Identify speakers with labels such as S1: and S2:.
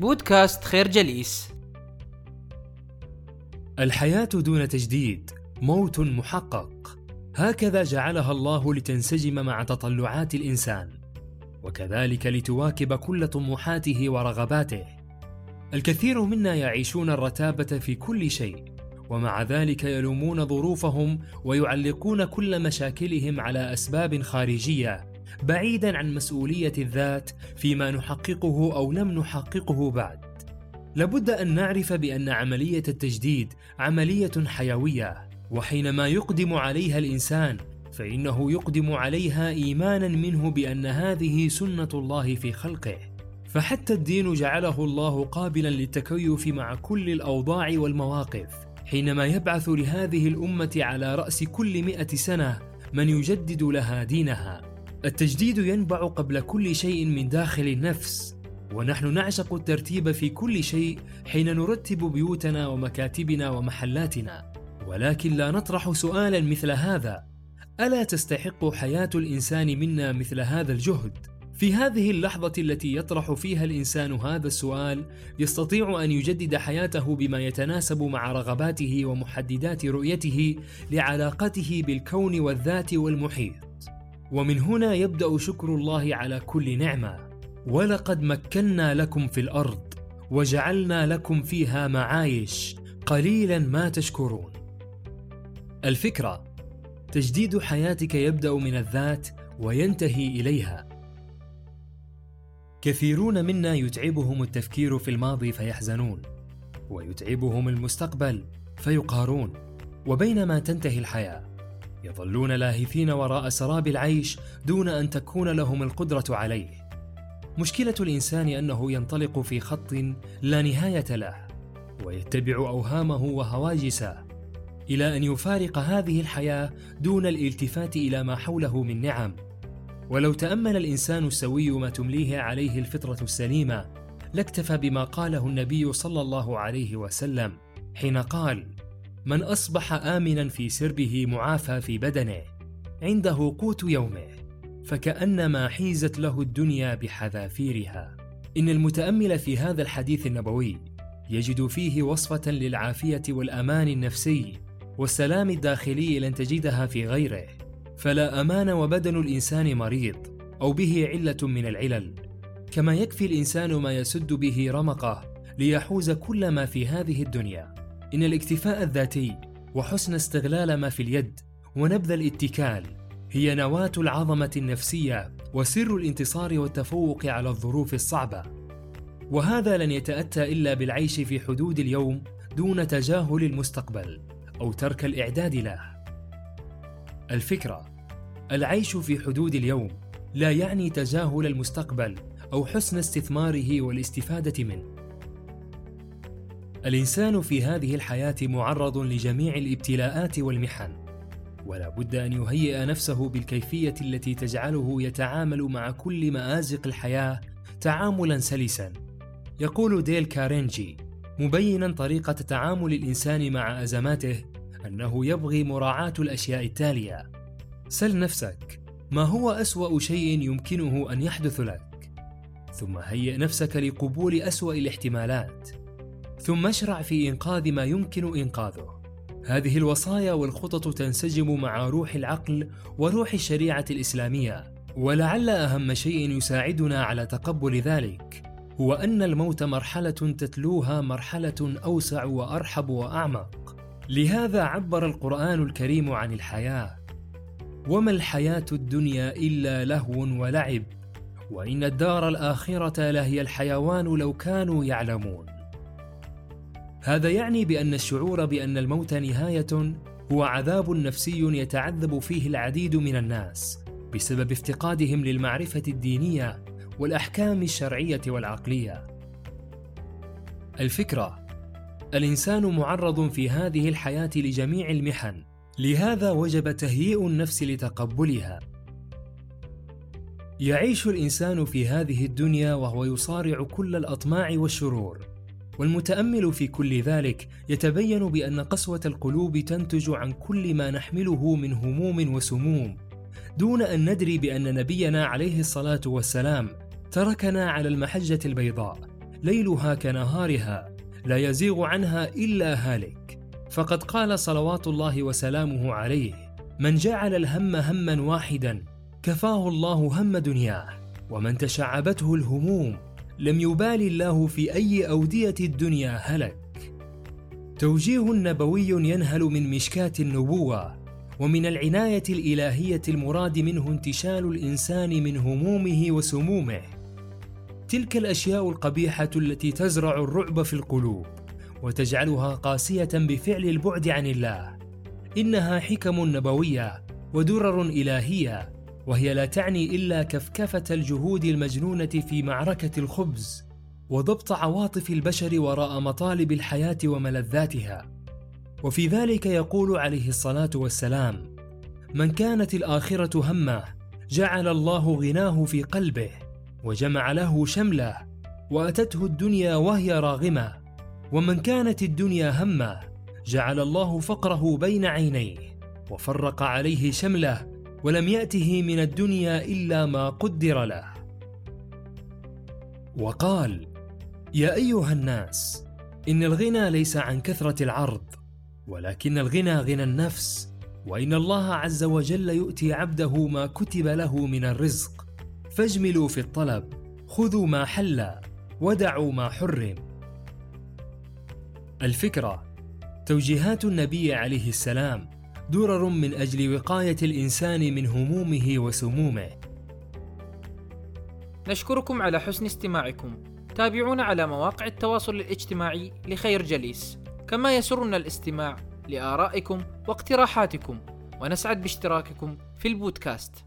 S1: بودكاست خير جليس.
S2: الحياة دون تجديد موت محقق. هكذا جعلها الله لتنسجم مع تطلعات الإنسان وكذلك لتواكب كل طموحاته ورغباته. الكثير منا يعيشون الرتابة في كل شيء ومع ذلك يلومون ظروفهم ويعلقون كل مشاكلهم على أسباب خارجية. بعيدا عن مسؤولية الذات فيما نحققه أو لم نحققه بعد. لابد أن نعرف بأن عملية التجديد عملية حيوية وحينما يقدم عليها الإنسان فإنه يقدم عليها ايمانا منه بأن هذه سنة الله في خلقه. فحتى الدين جعله الله قابلا للتكيف مع كل الأوضاع والمواقف. حينما يبعث لهذه الأمة على رأس كل مئة سنة من يجدد لها دينها. التجديد ينبع قبل كل شيء من داخل النفس ونحن نعشق الترتيب في كل شيء حين نرتب بيوتنا ومكاتبنا ومحلاتنا. ولكن لا نطرح سؤالا مثل هذا. ألا تستحق حياة الإنسان منا مثل هذا الجهد؟ في هذه اللحظة التي يطرح فيها الإنسان هذا السؤال يستطيع أن يجدد حياته بما يتناسب مع رغباته ومحددات رؤيته لعلاقته بالكون والذات والمحيط. ومن هنا يبدأ شكر الله على كل نعمة، ولقد مكنا لكم في الأرض، وجعلنا لكم فيها معايش، قليلا ما تشكرون. الفكرة: تجديد حياتك يبدأ من الذات وينتهي إليها. كثيرون منا يتعبهم التفكير في الماضي فيحزنون ويتعبهم المستقبل فيقهرون وبينما تنتهي الحياة يظلون لاهثين وراء سراب العيش دون أن تكون لهم القدرة عليه. مشكلة الإنسان أنه ينطلق في خط لا نهاية له ويتبع أوهامه وهواجسه إلى أن يفارق هذه الحياة دون الالتفات إلى ما حوله من نعم. ولو تأمل الإنسان السوي ما تمليه عليه الفطرة السليمة لاكتفى بما قاله النبي صلى الله عليه وسلم حين قال من أصبح امنا في سربه معافى في بدنه عنده قوت يومه فكأنما حيزت له الدنيا بحذافيرها. إن المتأمل في هذا الحديث النبوي يجد فيه وصفة للعافية والأمان النفسي والسلام الداخلي لن تجدها في غيره. فلا أمان وبدن الإنسان مريض أو به علة من العلل. كما يكفي الإنسان ما يسد به رمقه ليحوز كل ما في هذه الدنيا. إن الاكتفاء الذاتي وحسن استغلال ما في اليد ونبذ الاتكال هي نواة العظمة النفسية وسر الانتصار والتفوق على الظروف الصعبة. وهذا لن يتأتى إلا بالعيش في حدود اليوم دون تجاهل المستقبل أو ترك الإعداد له. الفكرة العيش في حدود اليوم لا يعني تجاهل المستقبل أو حسن استثماره والاستفادة منه. الإنسان في هذه الحياة معرض لجميع الابتلاءات والمحن ولا بد أن يهيئ نفسه بالكيفية التي تجعله يتعامل مع كل مآزق الحياة تعاملا سلسا. يقول ديل كارينجي مبينا طريقة تعامل الإنسان مع أزماته أنه يبغي مراعاة الأشياء التالية. سل نفسك ما هو أسوأ شيء يمكنه أن يحدث لك؟ ثم هيئ نفسك لقبول أسوأ الاحتمالات. ثم اشرع في إنقاذ ما يمكن إنقاذه. هذه الوصايا والخطط تنسجم مع روح العقل وروح الشريعة الإسلامية ولعل أهم شيء يساعدنا على تقبل ذلك هو أن الموت مرحلة تتلوها مرحلة أوسع وأرحب وأعمق. لهذا عبر القرآن الكريم عن الحياة وما الحياة الدنيا إلا لهو ولعب وإن الدار الآخرة لهي الحيوان لو كانوا يعلمون. هذا يعني بأن الشعور بأن الموت نهاية هو عذاب نفسي يتعذب فيه العديد من الناس بسبب افتقادهم للمعرفة الدينية والأحكام الشرعية والعقلية. الفكرة: الإنسان معرض في هذه الحياة لجميع المحن لهذا وجب تهيئ النفس لتقبلها يعيش الإنسان في هذه الدنيا وهو يصارع كل الأطماع والشرور والمتأمل في كل ذلك يتبين بأن قسوة القلوب تنتج عن كل ما نحمله من هموم وسموم. دون أن ندري بأن نبينا عليه الصلاة والسلام تركنا على المحجة البيضاء ليلها كنهارها لا يزيغ عنها إلا هالك. فقد قال صلوات الله وسلامه عليه من جعل الهم هما واحدا كفاه الله هم دنياه ومن تشعبته الهموم لم يبال الله في أي أودية الدنيا هلك. توجيه نبوي ينهل من مشكاه النبوة ومن العناية الإلهية المراد منه انتشال الإنسان من همومه وسمومه. تلك الأشياء القبيحة التي تزرع الرعب في القلوب وتجعلها قاسية بفعل البعد عن الله. إنها حكم نبوية ودرر إلهية وهي لا تعني إلا كفكفة الجهود المجنونة في معركة الخبز وضبط عواطف البشر وراء مطالب الحياة وملذاتها. وفي ذلك يقول عليه الصلاة والسلام من كانت الآخرة همه جعل الله غناه في قلبه وجمع له شمله وأتته الدنيا وهي راغمة. ومن كانت الدنيا همه جعل الله فقره بين عينيه وفرق عليه شمله ولم يأته من الدنيا إلا ما قدر له. وقال يا أيها الناس إن الغنى ليس عن كثرة العرض ولكن الغنى غنى النفس وإن الله عز وجل يؤتي عبده ما كتب له من الرزق. فاجملوا في الطلب خذوا ما حل ودعوا ما حرم. الفكرة توجيهات النبي عليه السلام درر من أجل وقاية الإنسان من همومه وسمومه.
S1: نشكركم على حسن استماعكم. تابعونا على مواقع التواصل الاجتماعي لخير جليس. كما يسرنا الاستماع لآرائكم واقتراحاتكم. ونسعد باشتراككم في البودكاست.